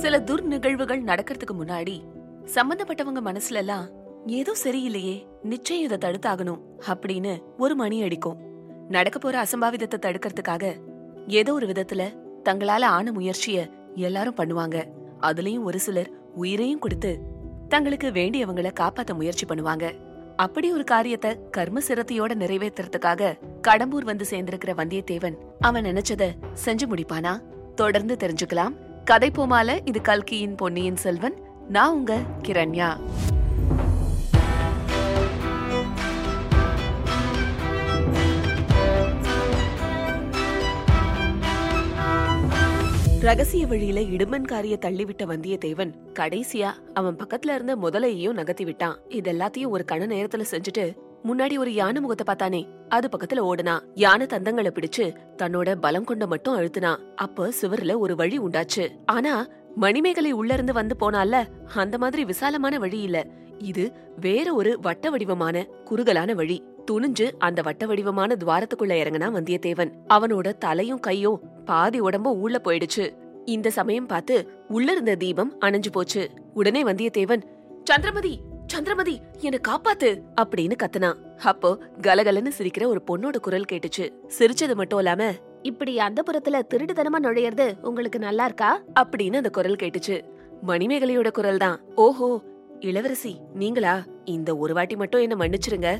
சில துர் நிகழ்வுகள் நடக்கிறதுக்கு முன்னாடி சம்பந்தப்பட்டவங்க மனசுல எல்லாம் ஏதோ சரியில்லையே நிச்சயம் இதை தடுத்தாகணும் அப்படின்னு ஒரு மணி அடிக்கும். நடக்க போற அசம்பாவிதத்தை தடுக்கிறதுக்காக ஏதோ ஒரு விதத்துல தங்களால ஆன முயற்சிய எல்லாரும் பண்ணுவாங்க. அதுலயும் ஒரு சிலர் உயிரையும் கொடுத்து தங்களுக்கு வேண்டியவங்கள காப்பாத்த முயற்சி பண்ணுவாங்க. அப்படி ஒரு காரியத்தை கர்ம சிரத்தையோட நிறைவேத்துறதுக்காக கடம்பூர் வந்து சேர்ந்திருக்கிற வந்தியத்தேவன் அவன் நினைச்சத செஞ்சு முடிப்பானா? தொடர்ந்து தெரிஞ்சுக்கலாம். கதை போமால இது கல்கியின் பொன்னியின் செல்வன். நான் உங்க கிரண்யா. ரகசிய வழியில இடுமன்காரிய தள்ளிவிட்ட வந்தியத்தேவன் கடைசியா அவன் பக்கத்துல இருந்த முதலையையும் நகர்த்தி விட்டான். இது எல்லாத்தையும் ஒரு கண நேரத்துல செஞ்சுட்டு முன்னாடி ஒரு யானை முகத்தை பார்த்தானே? அது பக்கத்துல ஓடுனா. யானை தந்தங்களை பிடிச்சு தன்னோட பலம் கொண்ட மட்டும் அழுத்துனா. அப்ப சுவர்ல ஒரு வழி உண்டாச்சு. ஆனா மணிமேகலை உள்ள இருந்து வந்து போனால அந்த மாதிரி விசாலமான வழி இல்ல. இது வேற ஒரு வட்ட வடிவமான குறுகலான வழி. துணிஞ்சு அந்த வட்ட வடிவமான துவாரத்துக்குள்ள இறங்கினா வந்தியத்தேவன். அவனோட தலையும் கையும் பாதி உடம்பும் உள்ள போயிடுச்சு. இந்த சமயம் பார்த்து உள்ள இருந்த தீபம் அணைஞ்சு போச்சு. உடனே வந்தியத்தேவன் சந்திரமதி சந்திரமதி என்ன காப்பாத்து! அப்படின்னு கத்துனான் அப்போ கலகலன்னு சிரிக்கிற ஒரு பொண்ணோட குரல் கேட்டுச்சு. சிரிச்சது மட்டும் இல்லாம இப்படி அந்த புறத்துல திருட்டுத்தனமா நுழையறது உங்களுக்கு நல்லா இருக்கா? அப்படின்னு அந்த குரல் கேட்டுச்சு. மணிமேகலையோட குரல் தான். ஓஹோ! இளவரசி நீங்களா? இந்த ஒரு வாட்டி மட்டும் என்ன மன்னிச்சிருங்க.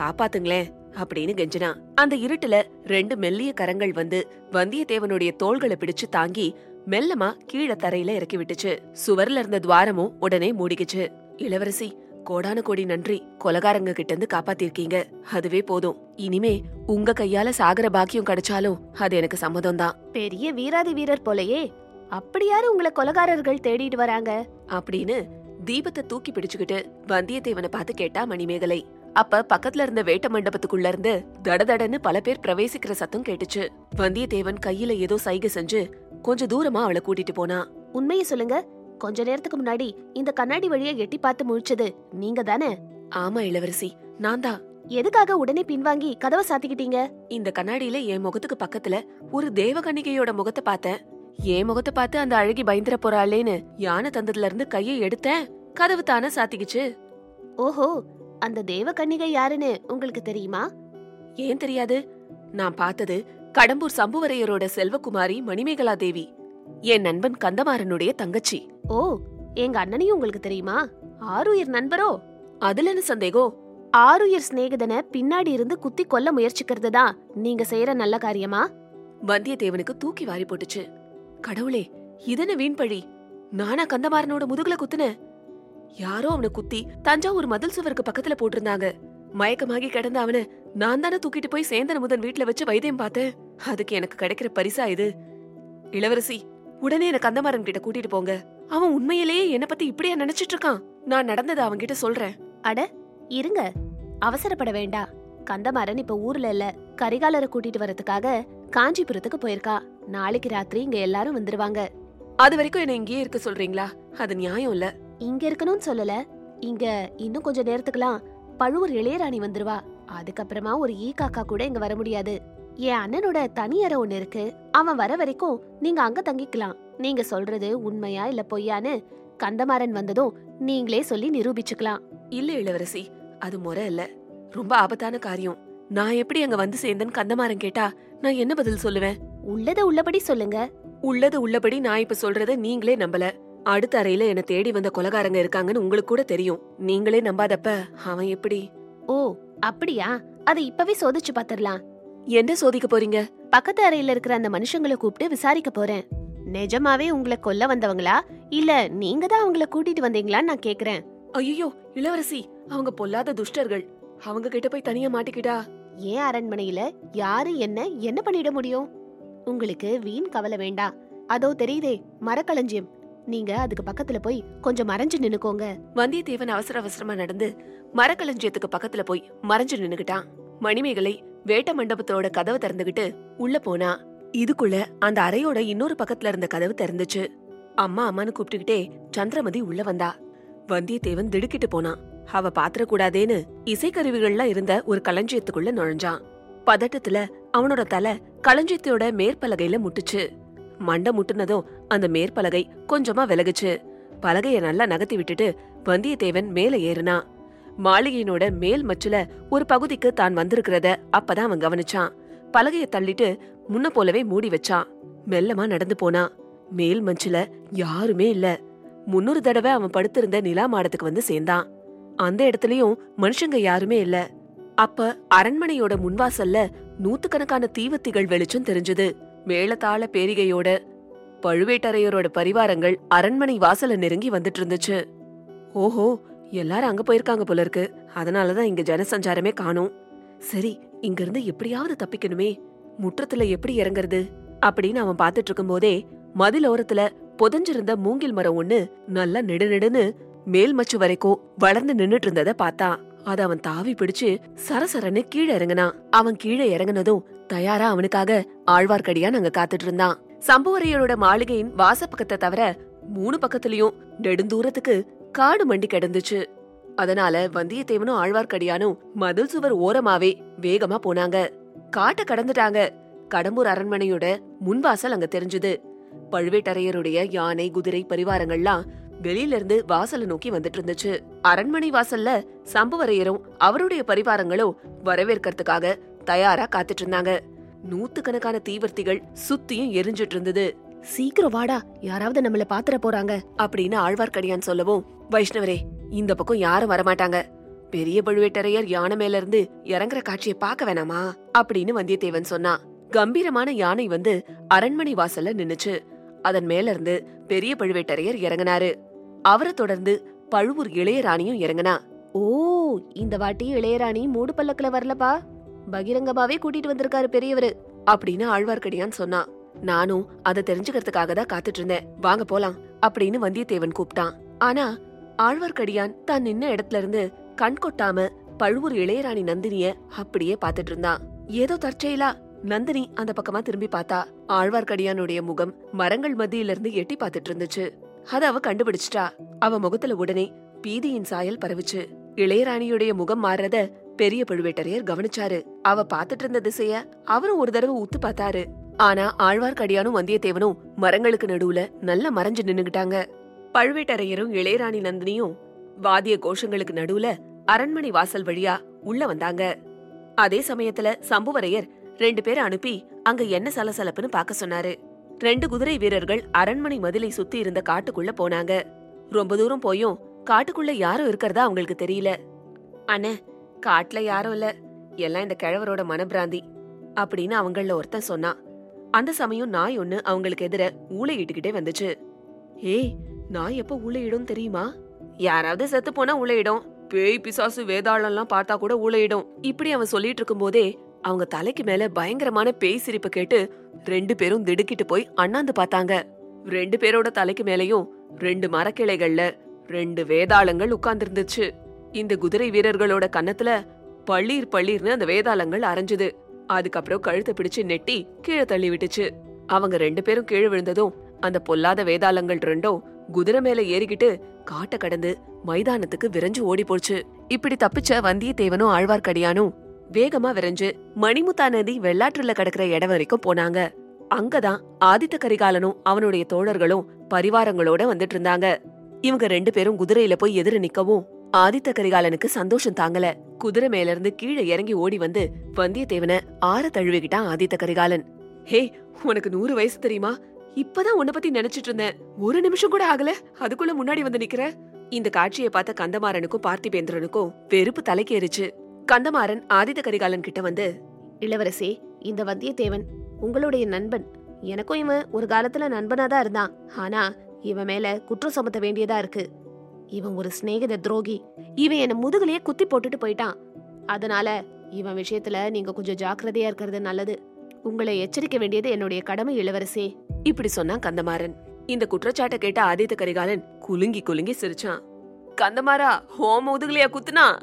காப்பாத்துங்களேன்! அப்படின்னு கெஞ்சினா. அந்த இருட்டுல ரெண்டு மெல்லிய கரங்கள் வந்து வந்தியத்தேவனுடைய தோள்களை பிடிச்சு தாங்கி மெல்லமா கீழே தரையில இறக்கி விட்டுச்சு. சுவர்ல இருந்த துவாரமும் உடனே மூடிக்குச்சு. இளவரசி கோடான கோடி நன்றி. கொலகாரங்க கிட்ட இருந்து காப்பாத்திருக்கீங்க. அதுவே போதும். இனிமே உங்க கையால சாகர பாக்கியம் கிடைச்சாலும் அது எனக்கு சம்மதம் தான் பெரிய வீராதி வீரர் போலயே. அப்படி யாரு உங்களை கொலகாரர்கள் தேடிட்டு வராங்க? அப்படின்னு தீபத்தை தூக்கி பிடிச்சுக்கிட்டு வந்தியத்தேவனை பார்த்து கேட்டா மணிமேகலை. அப்ப பக்கத்துல இருந்த வேட்ட மண்டபத்துக்குள்ள இருந்து தடதடன்னு பல பேர் பிரவேசிக்கிற சத்தம் கேட்டுச்சு. வந்தியத்தேவன் கையில ஏதோ சைகை செஞ்சு கொஞ்ச தூரமா அவளை கூட்டிட்டு போனா. உண்மையை சொல்லுங்க. கொஞ்ச நேரத்துக்கு முன்னாடி இந்த கண்ணாடி வழியா எட்டி பார்த்து முழிச்சது. நீங்க தானே? ஆமா இளவரசி. நான் தான். எதுக்காக உடனே பின்வாங்கி கதவை சாத்திக்கிட்டீங்க? இந்த கண்ணாடியில என் முகத்துக்கு பக்கத்துல ஒரு தேவகன்னிகையோட முகத்தை பார்த்தேன். என் முகத்தை பார்த்து அந்த அழகி பயந்துர போறாளேன்னு யானை தந்ததுல இருந்து கையை எடுத்தேன். கதவு தானே சாத்திக்கிச்சு. ஓஹோ அந்த தேவ கன்னிகை யாருன்னு உங்களுக்கு தெரியுமா? ஏன் தெரியாது? நான் பார்த்தது கடம்பூர் சம்புவரையரோட செல்வகுமாரி மணிமேகலா தேவி. என் நண்பன் கந்தமாறனுடைய தங்கச்சி. ஓ எங்க அண்ணனையும் உங்களுக்கு தெரியுமா? ஆருயிர் நண்பரோ? அதுல என்ன சந்தேகம் ஆருயிர் சிநேகிதனை பின்னாடி இருந்து குத்தி கொல்ல முயற்சிக்கிறது தான் நீங்க செய்யற நல்ல காரியமா? வந்தியத்தேவனுக்கு தூக்கி வாரி போட்டுச்சு. கடவுளே இதென்ன வீண் பழி நானா கந்தமாறனோட முதுகுல குத்துனேன் யாரோ அவனை குத்தி தஞ்சாவூர் மதில் சுவருக்கு பக்கத்துல போட்டிருந்தாங்க. மயக்கமாகி கிடந்த அவன நான் தானே தூக்கிட்டு போய் சேந்தன முதன் வீட்ல வச்சு வைத்தியம் பார்த்தேன். அதுக்கு எனக்கு கிடைக்கிற பரிசா இது? இளவரசி உடனே என்ன கந்தமாறன் கிட்ட கூட்டிட்டு போங்க. அவன் உண்மையிலேயே என்ன பத்தி இப்படியா நினைச்சிட்டு இருக்கான் நான் நடந்ததை அவன் கிட்ட சொல்றேன் இருங்க. அவசரப்பட வேண்டாம் கந்தமாறன் இப்ப ஊர்ல இல்ல. கரிகாலரை கூட்டிட்டு வரதுக்காக காஞ்சிபுரத்துக்கு போயிருக்கா. நாளைக்கு ராத்திரி இங்க எல்லாரும் வந்துருவாங்க. அது வரைக்கும் என்ன இங்கேயே இருக்க சொல்றீங்களா? அது நியாயம் இல்ல. இங்க இருக்கணும்னு சொல்லல. இங்க இன்னும் கொஞ்ச நேரத்துக்குலாம் பழுவூர் இளையராணி வந்துருவா. அதுக்கப்புறமா ஒரு ஈ காக்கா கூட இங்க வர முடியாது. என் அண்ணனோட தனி அறை ஒண்ணு இருக்கு. அவன் வர வரைக்கும் நீங்க அங்க தங்கிக்கலாம். நீங்க சொல்றது உண்மையா இல்ல பொய்யான்னு கந்தமாறன் வந்ததும் நீங்களே சொல்லி நிரூபிச்சுக்கலாம். இல்ல இளவரசி அது முறை இல்ல. ரொம்ப ஆபத்தான காரியம். நான் எப்படி அங்க வந்து சேர்ந்தேன்னு கந்தமாறன் கேட்டா நான் என்ன பதில் சொல்லுவேன்? உள்ளத உள்ளபடி சொல்லுங்க. உள்ளது உள்ளபடி நான் இப்ப சொல்றத நீங்களே நம்பல. அடுத்த அறையில என்ன தேடி வந்த கொலகாரங்க இருக்காங்கன்னு உங்களுக்கு கூட தெரியும். நீங்களே நம்பாதப்ப அவன் எப்படி? ஓ அப்படியா? அதை இப்பவே சோதிச்சு பாத்திரலாம். என்ன சோதிக்க போறீங்க? பக்கத்து அறையில இருக்கிற அந்த மனுஷங்களை கூப்பிட்டு விசாரிக்க போறேன். நிஜமாவே உங்களை கொல்ல வந்தவங்களா? இல்ல நீங்க தான் அவங்கள கூட்டிட்டு வந்தீங்களான்னு நான் கேக்குறேன். ஐயோ இளவரசி அவங்க பொல்லாத துஷ்டர்கள். அவங்க கிட்ட போய் தனியா மாட்டிக்கிட்டா? ஏன் அரண்மனையில யாரு என்ன என்ன பண்ணிட முடியும்? உங்களுக்கு வீண் கவலை வேண்டாம். அதோ தெரியுதே மரக்களஞ்சியம் நீங்க அதுக்கு பக்கத்துல போய் கொஞ்சம் மறைஞ்சு நின்னுக்கோங்க. வந்தியத்தேவன் அவசர அவசரமா நடந்து மரக்களஞ்சியத்துக்கு பக்கத்துல போய் மறைஞ்சு நின்னுகிட்டான் மணிமேகலை வேட்ட மண்டபத்தோட கதவை திறந்துகிட்டு உள்ள போனா இதுக்குள்ள அந்த அறையோட இன்னொரு பக்கத்துல இருந்த கதவு திறந்துச்சு. அம்மா அம்மான்னு கூப்பிட்டுக்கிட்டே சந்திரமதி உள்ள வந்தா. வந்தியத்தேவன் திடுக்கிட்டு போனான் அவ பாத்திரக்கூடாதேன்னு இசைக்கருவிகள்லாம் இருந்த ஒரு களஞ்சியத்துக்குள்ள நுழைஞ்சான். பதட்டத்துல அவனோட தலை களஞ்சியத்தோட மேற்பலகையில முட்டுச்சு. மண்டை முட்டுனதும் அந்த மேற்பலகை கொஞ்சமா விலகுச்சு. பலகைய நல்லா நகர்த்தி விட்டுட்டு வந்தியத்தேவன் மேல ஏறினான் மாளிகையினோட மேல் மச்சுல ஒரு பகுதிக்கு தான் வந்திருக்கிறத அப்பதான் அவன் கவனிச்சான். பலகைய தள்ளிட்டு முன்ன போலவே மூடி வச்சான். மெல்லமா நடந்து போனான் மேல் மச்சுல யாருமே இல்ல. முன்னொரு தடவை அவன் படுத்திருந்த நிலா மாடத்துக்கு வந்து சேர்ந்தான். அந்த இடத்துலயும் மனுஷங்க யாருமே இல்ல. அப்ப அரண்மனையோட முன்வாசல்ல நூத்துக்கணக்கான தீவத்திகள் வெளிச்சம் தெரிஞ்சது. மேளதாள பேரிகையோட பழுவேட்டரையரோட பரிவாரங்கள் அரண்மனை வாசல நெருங்கி வந்துட்டு இருந்துச்சு. ஓஹோ எல்லாரும் அங்க போயிருக்காங்க போல இருக்கு. அதனாலதான் இங்க ஜனசஞ்சாரமே காணும். சரி இங்க இருந்து எப்படியாவது தப்பிக்கணுமே. முற்றத்துல எப்படி இறங்குறது? அப்படின்னு அவன் பாத்துட்டு இருக்கும்போதே மதில் ஓரத்துல புதஞ்சிருந்த மூங்கில் மரம் ஒண்ணு நல்லா நெடுநெடுன்னு மேல் மச்சு வரைக்கும் வளர்ந்து நின்னுட்டு இருந்தத பார்த்தான் அத அவன் தாவி பிடிச்சு சரசரன்னு கீழே இறங்கினான். அவன் கீழே இறங்குனதும் தயாரா அவனுக்காக ஆழ்வார்க்கடியான் அங்க காத்துட்டு இருந்தான். சம்புவரையரோட மாளிகையின் வாசப்பக்கத்தை தவிர மூணு பக்கத்துலயும் நெடுந்தூரத்துக்கு காடு மண்டி கிடந்துச்சு. அதனால வந்தியத்தேவனும் ஆழ்வார்க்கடியானும் மதில் சுவர் ஓரமாவே வேகமா போனாங்க. காட்ட கடந்துட்டாங்க. கடம்பூர் அரண்மனையோட முன்வாசல் அங்க தெரிஞ்சது. பழுவேட்டரையருடைய யானை குதிரை பரிவாரங்கள்லாம் வெளியில இருந்து வாசல நோக்கி வந்துட்டு இருந்துச்சு அரண்மனை வாசல்ல சம்புவரையரும் அவருடைய பரிவாரங்களும் வரவேற்கிறதுக்காக தயாரா காத்துட்டு இருந்தாங்க. நூத்துக்கணக்கான தீவர்த்திகள் சுத்தியும் எரிஞ்சிட்டு இருந்தது. சீக்கிரம் வாடா. யாராவது நம்மள பாத்துற போறாங்க. அப்படின்னு ஆழ்வார்க்கடியான் சொல்லவும் வைஷ்ணவரே இந்த பக்கம் யாரும் வரமாட்டாங்க. பெரிய பழுவேட்டரையர் யானை மேல இருந்து இறங்குற காட்சியை பார்க்க வேணாமா? அப்படின்னு வந்தியத்தேவன் சொன்னான். கம்பீரமான யானை வந்து அரண்மனை வாசல்ல நின்னுச்சு. அதன் மேல இருந்து பெரிய பழுவேட்டரையர் இறங்குனாரு. அவரை தொடர்ந்து பழுவூர் இளையராணியும் இறங்குனா. ஓ இந்த வாட்டி இளையராணி மூடு பல்லக்குல வரலப்பா. பகிரங்கமாவே கூட்டிட்டு வந்திருக்காரு பெரியவரு. அப்படின்னு ஆழ்வார்க்கடியான் சொன்னான். நானும் அதை தெரிஞ்சுக்கிறதுக்காக தான் காத்துட்டு இருந்தேன் வாங்க போலாம் அப்படின்னு வந்தியத்தேவன் கூப்பிட்டான் ஆனா ஆழ்வார்க்கடியான் தான் நின்ன இடத்துல இருந்து கண் கொட்டாம பழுவூர் இளையராணி நந்தினிய அப்படியே பாத்துட்டு இருந்தான் ஏதோ தற்செயலா நந்தினி அந்த பக்கமா திரும்பி பார்த்தா ஆழ்வார்க்கடியானுடைய முகம் மரங்கள் மத்தியில இருந்து எட்டி பாத்துட்டு இருந்துச்சு அத அவ கண்டுபிடிச்சிட்டா. அவ முகத்துல உடனே பீதியின் சாயல் பரவுச்சு. இளையராணியுடைய முகம் மாறுறத பெரிய பழுவேட்டரையர் கவனிச்சாரு. அவ பாத்துட்டு இருந்த திசைய அவரும் ஒரு தடவை உத்து பார்த்தாரு. ஆனா ஆழ்வார்க்கடியானும் வந்தியத்தேவனும் மரங்களுக்கு நடுவுல நல்லா மறைஞ்சு நின்னுகிட்டாங்க. பழுவேட்டரையரும் இளையராணி நந்தினியும் வாத்திய கோஷங்களுக்கு நடுவுல அரண்மனை வாசல் வழியா உள்ள வந்தாங்க. அதே சமயத்துல சம்புவரையர் ரெண்டு பேரை அனுப்பி அங்க என்ன சலசலப்புன்னு பாக்க சொன்னாரு. ரெண்டு குதிரை வீரர்கள் அரண்மனை மதிலை சுத்தி இருந்த காட்டுக்குள்ள போனாங்க. ரொம்ப தூரம் போயும் காட்டுக்குள்ள யாரும் இருக்கறதா அவங்களுக்கு தெரியல. அண்ணே காட்டுல யாரும் இல்ல. எல்லாம் இந்த கிழவரோட மனப்பிராந்தி. அப்படின்னு அவங்கள ஒருத்தன் சொன்னான். அந்த சமயம் நாய் ஒண்ணு அவங்களுக்கு எதிர ஊளையிட்டுக்கிட்டே வந்துச்சு. ஏய் நாய் எப்ப ஊளையிடும் தெரியுமா? யாராவது செத்து போனா ஊளையிடும் பேய் பிசாசு வேதாளம்லாம் பார்த்தா கூட ஊளையிடும் இப்படி அவன் சொல்லிட்டு இருக்கும்போதே அவங்க தலைக்கு மேல பயங்கரமான பேய் சிரிப்பு கேட்டு ரெண்டு பேரும் திடுக்கிட்டு போய் அண்ணாந்து பார்த்தாங்க. ரெண்டு பேரோட தலைக்கு மேலயும் ரெண்டு மரக்கிளைகள்ல ரெண்டு வேதாளங்கள் உட்கார்ந்துருந்துச்சு. இந்த குதிரை வீரர்களோட கன்னத்துல பள்ளீர் பள்ளீர்னு அந்த வேதாளங்கள் அரைஞ்சுது. அதுக்கப்புறம் கழுத்தை பிடிச்சு நெட்டி கீழே தள்ளி விட்டுச்சு. அவங்க ரெண்டு பேரும் கீழே விழுந்ததும் அந்த பொல்லாத வேதாளங்கள் ரெண்டும் குதிரை மேல ஏறிக்கிட்டு காட்ட கடந்து மைதானத்துக்கு விரைஞ்சு ஓடி போச்சு. இப்படி தப்பிச்ச வந்தியத்தேவனும் ஆழ்வார்க்கடியானும் வேகமா விரைஞ்சு மணிமுத்தா நதி வெள்ளாற்றுல கிடக்குற இடம் வரைக்கும் போனாங்க. அங்கதான் ஆதித்த கரிகாலனும் அவனுடைய தோழர்களும் பரிவாரங்களோட வந்துட்டு இருந்தாங்க. இவங்க ரெண்டு பேரும் குதிரையில போய் எதிர நிக்கவும் ஆதித்த கரிகாலனுக்கு சந்தோஷம் தாங்கல. குதிரை மேல இருந்து கீழே இறங்கி ஓடி வந்து வந்தியத்தேவன ஆற தழுவிக்கிட்டான் ஆதித்த கரிகாலன். ஹே உனக்கு நூறு வயசு தெரியுமா? இப்பதான் உன்னை பத்தி நினைச்சிட்டு இருந்தேன். ஒரு நிமிஷம் கூட ஆகல. அதுக்குள்ள முன்னாடி வந்து நிக்கிற? இந்த காட்சியை பார்த்த கந்தமாறனுக்கும் பார்த்திபேந்திரனுக்கும் வெறுப்பு தலைக்கேறிச்சு. கந்தமாறன் ஆதித்த கரிகாலன் கிட்ட வந்து இளவரசே இந்த வந்தியத்தேவன் உங்களுடைய நண்பன். எனக்கும் இவன் ஒரு காலத்துல நண்பனா தான் இருந்தான். ஆனா இவன் மேல குற்றம் சுமத்த வேண்டியதா இருக்கு. இவன் ஒரு சிநேகித துரோகி. இவன் என்ன முதுகுலயே குத்தி போட்டுட்டு போயிட்டான். அதனால இவன் விஷயத்துல நீங்க கொஞ்சம் ஜாக்கிரதையா இருக்கிறது நல்லது. உங்களை எச்சரிக்க வேண்டியது என்னுடைய கடமை இளவரசி. இப்படி சொன்னான் கந்தமாறன். இந்த குற்றச்சாட்டை கேட்ட ஆதித்த கரிகாலன் குலுங்கி குலுங்கி சிரிச்சான். கந்தமாரா ஹோ முதுகுலையா குத்துனா?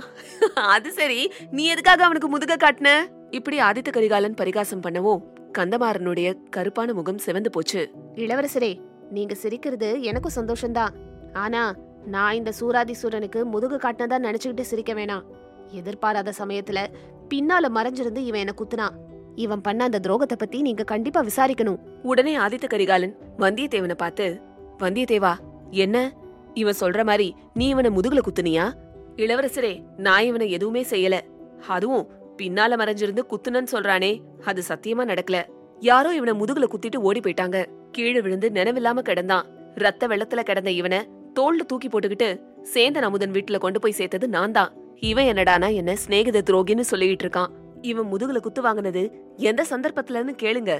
அது சரி நீ எதுக்காக அவனுக்கு முதுக காட்டின? இப்படி ஆதித்த கரிகாலன் பரிகாசம் பண்ணவும் கந்தமாறனுடைய கருப்பான முகம் சிவந்து போச்சு. இளவரசரே நீங்க சிரிக்கிறது எனக்கும் சந்தோஷம்தான். ஆனா நான் இந்த சூராதிசூரனுக்கு முதுகு காட்டினதா நினைச்சுக்கிட்டு சிரிக்க வேணாம். எதிர்பாராத சமயத்துல பின்னால மறைஞ்சிருந்து இவன் என்ன குத்துனான் இவன் பண்ண அந்த துரோகத்தை பத்தி நீங்க கண்டிப்பா விசாரிக்கணும். உடனே ஆதித்த கரிகாலன் வந்தியத்தேவனை பார்த்து வந்தியத்தேவா என்ன? இவன் சொல்ற மாதிரி நீ இவனை முதுகுல குத்துனியா? இளவரசரே நான் இவனை எதுவுமே செய்யல. அதுவும் பின்னால மறைஞ்சிருந்து குத்துனன்னு சொல்றானே அது சத்தியமா நடக்கல. யாரோ இவனை முதுகுல குத்திட்டு ஓடி போயிட்டாங்க. கீழே விழுந்து நினைவில்லாம கிடந்தான். ரத்த வெள்ளத்துல கிடந்த இவனை தோல்ல தூக்கி போட்டுக்கிட்டு சேந்தன் அமுதன் வீட்டுல கொண்டு போய் சேர்த்தது நான் தான் இவன் என்னடானா என்ன சிநேகித துரோகின்னு சொல்லிட்டு இருக்கான். இவன் முதுகுல குத்து வாங்கினது எந்த சந்தர்ப்பத்துலன்னு கேளுங்க.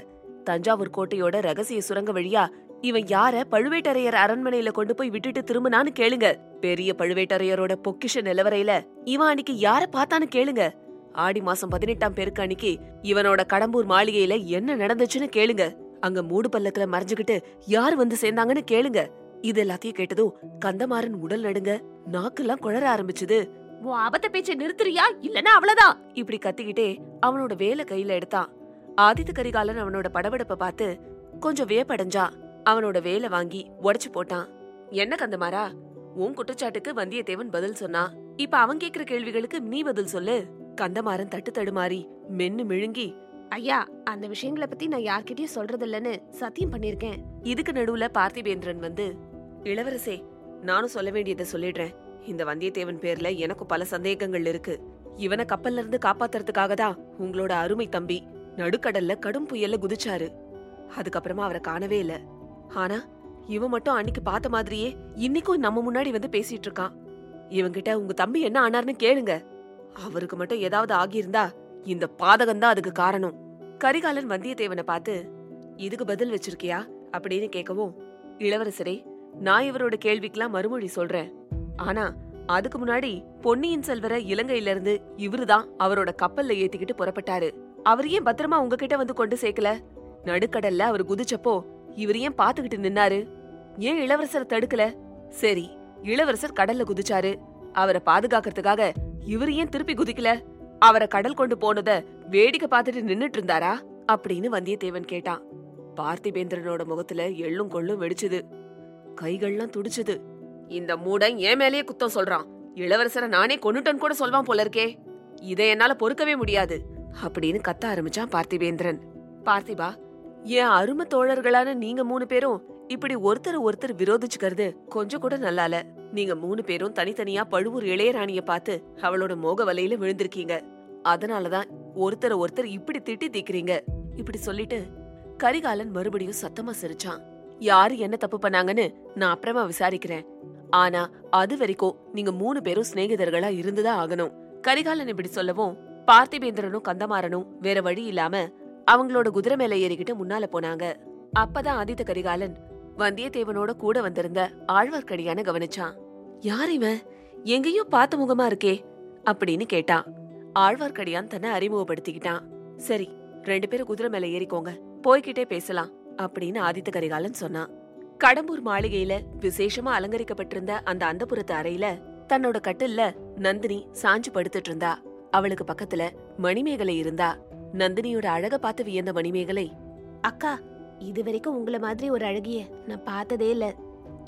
தஞ்சாவூர் கோட்டையோட ரகசிய சுரங்க வழியா இவன் யார பழுவேட்டரையர் அரண்மனையில கொண்டு போய் விட்டுட்டு திரும்பினான்னு கேளுங்க. பெரிய பழுவேட்டரையரோட பொக்கிஷ நிலவரையில இவன் அன்னைக்கு யார பார்த்தான்னு கேளுங்க. ஆடி மாசம் பதினெட்டாம் பேருக்கு அன்னைக்கு இவனோட கடம்பூர் மாளிகையில என்ன நடந்துச்சுன்னு கேளுங்க. அங்க மூடு பல்லக்குல மறைஞ்சுகிட்டு யார் வந்து சேர்ந்தாங்கன்னு கேளுங்க. இது எல்லாத்தையும் கேட்டதும் கந்தமாறன் உடல் நடுங்க நாக்கெல்லாம் குழற ஆரம்பிச்சுது. உன் அபத்த பேச்சை நிறுத்துறியா? இல்லனா அவ்வளவுதான் இப்படி கத்திக்கிட்டே அவனோட வேலை கையில எடுத்தான். ஆதித்த கரிகாலன் அவனோட படபடப்ப பார்த்து கொஞ்சம் வியப்படைஞ்சான் அவனோட வேலை வாங்கி உடைச்சு போட்டான். என்ன கந்தமாரா உன் குற்றச்சாட்டுக்கு வந்தியத்தேவன் பதில் சொன்னான் இப்ப அவன் கேக்குற கேள்விகளுக்கு நீ பதில் சொல்லு. கந்தமாறன் தட்டு தடுமாறி மென்னு மிழுங்கி ஐயா அந்த விஷயங்களை பத்தி நான் யார்கிட்டயும் சொல்றது இல்லைன்னு சத்தியம் பண்ணிருக்கேன் இதுக்கு நடுவுல பார்த்திபேந்திரன் வந்து இளவரசே நானும் சொல்ல வேண்டியதை சொல்லிடுறேன். இந்த வந்தியத்தேவன் பேர்ல எனக்கு பல சந்தேகங்கள் இருக்கு. இவனை கப்பல்ல இருந்து காப்பாத்துறதுக்காக தான் உங்களோட அருமை தம்பி நடுக்கடல்ல கடும் புயல்ல குதிச்சாரு. அதுக்கப்புறமா அவரை காணவே இல்ல. ஆனா இவன் மட்டும் அன்னைக்கு பார்த்த மாதிரியே இன்னைக்கும் நம்ம முன்னாடி வந்து பேசிட்டு இருக்கான். இவன்கிட்ட உங்க தம்பி என்ன ஆனார்னு கேளுங்க. அவருக்கு மட்டும் ஏதாவது ஆகியிருந்தா இந்த பாதகம் தான் அதுக்கு காரணம். கரிகாலன் வந்தியத்தேவனை பார்த்து இதுக்கு பதில் வச்சிருக்கியா? அப்படின்னு கேட்கவும் இளவரசரே நான் இவரோட கேள்விக்கெல்லாம் மறுமொழி சொல்றேன். ஆனா அதுக்கு முன்னாடி பொன்னியின் செல்வர இலங்கையில இருந்து இவருதான் அவரோட கப்பல்ல ஏத்திக்கிட்டு புறப்பட்டாரு. அவர் ஏன் பத்திரமா உங்ககிட்ட வந்து கொண்டு சேர்க்கல? நடுக்கடல்ல அவர் குதிச்சப்போ இவர் ஏன் பாத்துக்கிட்டு நின்னாரு? ஏன் இளவரசரை தடுக்கல? சரி இளவரசர் கடல்ல குதிச்சாரு. அவரை பாதுகாக்கிறதுக்காக இவர் ஏன் திருப்பி குதிக்கல? அவரை கடல் கொண்டு போனத வேடிக்கை பார்த்துட்டு நின்னுட்டு இருந்தாரா? அப்படின்னு வந்தியத்தேவன் கேட்டான். பார்த்திபேந்திரனோட முகத்துல எள்ளும் கொள்ளும் வெடிச்சுது. கைகள்லாம் துடிச்சது. இந்த மூடன் என் மேலேயே குத்தம் சொல்றான். இளவரசரை நானே கொன்னுட்டேன்னு கூட சொல்வான் போல இருக்கே. இதை என்னால பொறுக்கவே முடியாது. அப்படின்னு கத்த ஆரம்பிச்சான் பார்த்திபேந்திரன். பார்த்திபா என் அருமை தோழர்களான நீங்க மூணு பேரும் இப்படி ஒருத்தர் ஒருத்தர் விரோதிச்சுக்கிறது கொஞ்சம் கூட நல்லால. நீங்க மூணு பேரும் தனித்தனியா பழுவூர் இளையராணிய பார்த்து அவளோட மோக வலையில விழுந்திருக்கீங்க. அதனாலதான் ஒருத்தர் ஒருத்தர் இப்படி திட்டி தீக்குறீங்க. இப்படி சொல்லிட்டு கரிகாலன் மறுபடியும் சத்தமா சிரிச்சான். யாரு என்ன தப்பு பண்ணாங்கன்னு நான் அப்புறமா விசாரிக்கிறேன். ஆனா அது வரைக்கும் நீங்க மூணு பேரும் சிநேகிதர்களா இருந்துதான் ஆகணும். கரிகாலன் இப்படி சொல்லவும் பார்த்திபேந்திரனும் கந்தமாறனும் வேற வழி இல்லாம அவங்களோட குதிரை மேல ஏறிக்கிட்டு முன்னால போனாங்க. அப்பதான் ஆதித்த கரிகாலன் வந்தியத்தேவனோட கூட வந்திருந்த ஆழ்வார்க்கடியான கவனிச்சான். யார் இவன்? எங்கேயும் பார்த்த முகமா இருக்கே? அப்படின்னு கேட்டான். ஆழ்வார்க்கடியான் தன்னை அறிமுகப்படுத்திக்கிட்டான். சரி ரெண்டு பேரும் குதிரை மேல ஏறிக்கோங்க. போய்கிட்டே பேசலாம். அப்படின்னு ஆதித்த கரிகாலன் சொன்னான். கடம்பூர் மாளிகையில விசேஷமா அலங்கரிக்கப்பட்டிருந்த அந்த அந்தப்புறத்து அறையில தன்னோட கட்டில்ல நந்தினி சாஞ்சு படுத்துட்டு இருந்தா. அவளுக்கு பக்கத்துல மணிமேகலை இருந்தா. நந்தினியோட அழக பார்த்து வியந்த மணிமேகலை அக்கா இது வரைக்கும் உங்கள மாதிரி ஒரு அழகிய நான் பார்த்ததே இல்ல.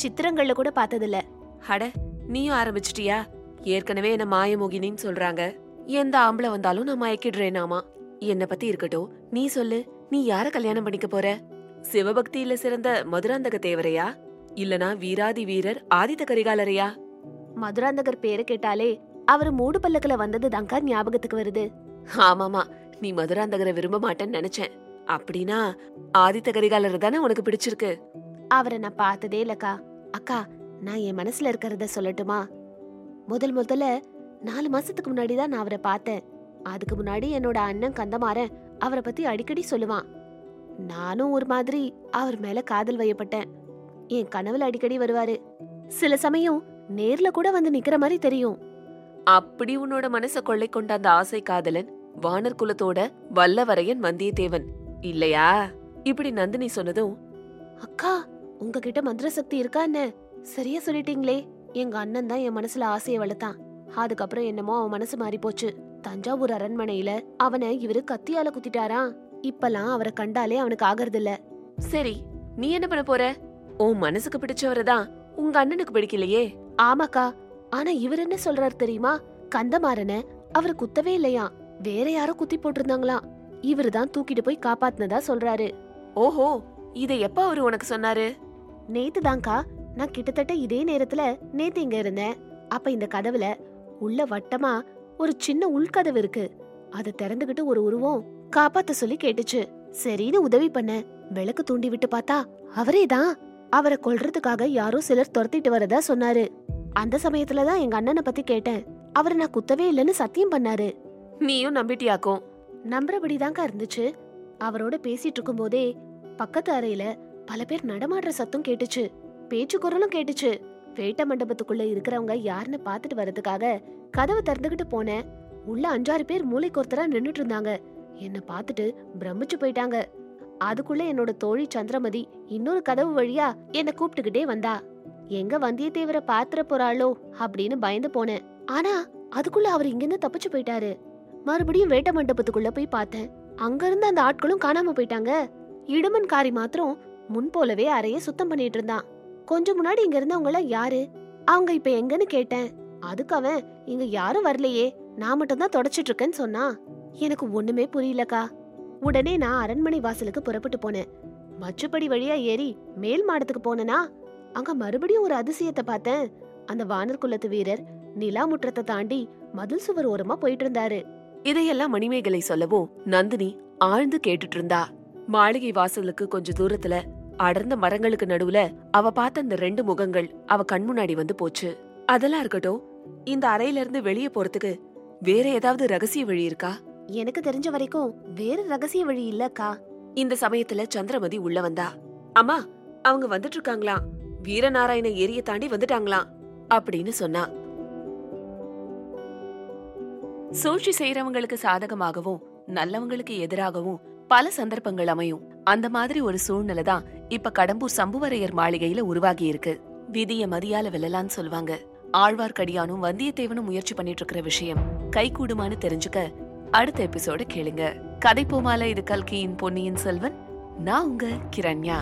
சித்திரங்கள்ல கூட பார்த்ததில்ல. அட நீயும் ஆரம்பிச்சிட்டியா? ஏற்கனவே என்ன மாயமோகினின்னு சொல்றாங்க. எந்த ஆம்பளை வந்தாலும் நான் மயக்கிடுறேனாமா? என்ன பத்தி இருக்கட்டும். நீ சொல்லு. நீ யார கல்யாணம் பண்ணிக்க போற? சிவபக்தியில சிறந்த மதுராந்தக தேவரையா? இல்லனா வீராதி வீரர் ஆதித்த கரிகாலரையா? மதுராந்தகர் பேரு கேட்டாலே அவர் மூடு பல்லக்குல வந்தது தான்க்கா ஞாபகத்துக்கு வருது. ஆமாமா நீ மதுராந்தகரை விரும்ப மாட்டேன்னு நினைச்சேன். அப்படின்னா ஆதித்த கரிகாலர் தானே உனக்கு பிடிச்சிருக்கு? அவரை நான் பார்த்ததே இல்லக்கா. அக்கா நான் என் மனசுல இருக்கிறத சொல்லட்டுமா? முதல் முதல்ல நாலு மாசத்துக்கு முன்னாடி தான் நான் அவரை பார்த்தேன். அதுக்கு முன்னாடி என்னோட அண்ணன் கந்தமாறன் அவரை பத்தி அடிக்கடி சொல்லுவான். நானும் ஒரு மாதிரி அவர் மேல காதல் வயப்பட்டேன். என் கனவுல அடிக்கடி வருவாரு. சில சமயம் நேர்ல கூட வந்து நிக்கிற மாதிரி தெரியும். அப்படி உன்னோட மனச கொள்ளை கொண்ட அந்த ஆசை காதலன் வானர் குலத்தோட வல்லவரையன் வந்தியத்தேவன். இல்லையா? இப்படி நந்தினி சொன்னதும் அக்கா உங்ககிட்ட மந்திர சக்தி இருக்கா என்ன? சரியா சொல்லிட்டீங்களே. எங்க அண்ணன் தான் என் மனசுல ஆசையை வளர்த்தான். அதுக்கப்புறம் என்னமோ அவன் மனசு மாறி போச்சு தஞ்சாவூர் அரண்மனையில அவனை இவரு கத்தியால குத்திட்டாரா இப்பலாம் அவரை கண்டாலே அவனுக்கு ஆகறது இல்ல சரி நீ என்ன பண்ண போற? உன் மனசுக்கு பிடிச்சவரை தான் உங்க அண்ணனுக்கு பிடிக்கலையே. ஆமாக்கா ஆனா இவர் என்ன சொல்றாரு தெரியுமா? கந்தமாறன அவர் குத்தவே இல்லையா? வேற யாரோ குத்தி போட்டிருந்தாங்களாம் இவருதான் தூக்கிட்டு போய் காப்பாத்துனதா சொல்றாரு. ஓஹோ இதை எப்ப அவரு உனக்கு சொன்னாரு? நேத்து தான்க்கா நான் கிட்டத்தட்ட இதே நேரத்துல நேத்து இங்க இருந்தேன். அப்ப இந்த கதவுல உள்ள வட்டமா ஒரு சின்ன உள்கதவு இருக்கு. அதை திறந்துகிட்டு ஒரு உருவம் காப்பாத்த சொல்லி கேட்டுச்சு. சரின்னு உதவி பண்ண விளக்கு தூண்டி விட்டு பார்த்தா அவரேதான் அவரை கொல்றதுக்காக யாரோ சிலர் துரத்திட்டு வரதா சொன்னாரு. அந்த சமயத்துல தான் எங்க அண்ணனை பத்தி கேட்டேன். அவரை நான் குத்தவே இல்லைன்னு சத்தியம் பண்ணாரு. நீயும் நம்பிட்டியாக்கும். நம்புறபடிதாங்க இருந்துச்சு. அவரோட பேசிட்டு இருக்கும்போதே பக்கத்து அறையில பல பேர் நடமாடுற சத்தம் கேட்டுச்சு. பேச்சு குரலும் கேட்டுச்சு. வேட்ட மண்டபத்துக்குள்ள இருக்கிறவங்க யாருன்னு பாத்துட்டு வர்றதுக்காக கதவு திறந்துகிட்டு போனேன். உள்ள அஞ்சாறு பேர் மூளைக்கு ஒருத்தரா நின்னுட்டு இருந்தாங்க. என்ன பார்த்துட்டு பிரமிச்சு போயிட்டாங்க. அதுக்குள்ள என்னோட தோழி சந்திரமதி இன்னொரு கதவு வழியா என்ன கூப்பிட்டுக்கிட்டே வந்தா. எங்க வந்தியத்தேவரை பாத்திர போறாளோ அப்படின்னு பயந்து போனேன். ஆனா அதுக்குள்ள அவர் இங்கிருந்து தப்பிச்சு போயிட்டாரு. மறுபடியும் வேட்ட மண்டபத்துக்குள்ள போய் பார்த்தேன். அங்கிருந்து அந்த ஆட்களும் காணாம போயிட்டாங்க. இடுமன்காரி மாத்திரம் முன் போலவே அறைய சுத்தம் பண்ணிட்டு இருந்தான். கொஞ்சம் முன்னாடி இங்க இருந்தவங்க எல்லாம் யாரு? அவங்க இப்ப எங்கன்னு கேட்டேன். அதுக்கு அவன் இங்க யாரும் வரலையே. நான் மட்டும் தான் தொடச்சிட்டு இருக்கேன்னு சொன்னான். எனக்கு ஒண்ணுமே புரியலக்கா. உடனே நான் அரண்மனை வாசலுக்கு புறப்பட்டு போனேன். மச்சுப்படி வழியா ஏறி மேல் மாடத்துக்கு போனனா? அங்க மறுபடியும் ஒரு அதிசயத்தை பார்த்தேன். அந்த வானர் குலத்து வீரர் நிலா முற்றத்தை தாண்டி மதில் சுவர் ஓரமா போயிட்டு இருந்தாரு இதையெல்லாம் மணிமேகலை சொல்லவும் நந்தினி ஆழ்ந்து கேட்டுட்டு இருந்தா மாளிகை வாசலுக்கு கொஞ்ச தூரத்துல அடர்ந்த மரங்களுக்கு நடுவுல அவ பார்த்த அந்த ரெண்டு முகங்கள் அவ கண் முன்னாடி வந்து போச்சு. அதெல்லாம் இருக்கட்டும் இந்த அறையில இருந்து வெளியே போறதுக்கு வேற ஏதாவது ரகசிய வழி இருக்கா? எனக்கு தெரிஞ்ச வரைக்கும் வேற ரகசிய வழி இல்லக்கா. இந்த சமயத்துல சந்திரமதி உள்ள வந்தா. அம்மா அவங்க வந்துட்டு இருக்காங்களாம் வீரநாராயண ஏரிய தாண்டி வந்துட்டாங்களாம் அப்படின்னு சொன்னா. சூழ்ச்சி செய்யறவங்களுக்கு சாதகமாகவும் நல்லவங்களுக்கு எதிராகவும் பல சந்தர்ப்பங்கள் அமையும். அந்த மாதிரி ஒரு சூழ்நிலை தான் இப்ப கடம்பூர் சம்புவரையர் மாளிகையில உருவாகி இருக்கு விதிய மதியால வெல்லலான்னு சொல்லுவாங்க ஆழ்வார்க்கடியானும் வந்தியத்தேவனும் முயற்சி பண்ணிட்டு இருக்கிற விஷயம் கைகூடுமான்னு தெரிஞ்சுக்க அடுத்த எபிசோட கேளுங்க. கதை போமால இது கல்கியின் பொன்னியின் செல்வன். நான் உங்க கிரண்யா.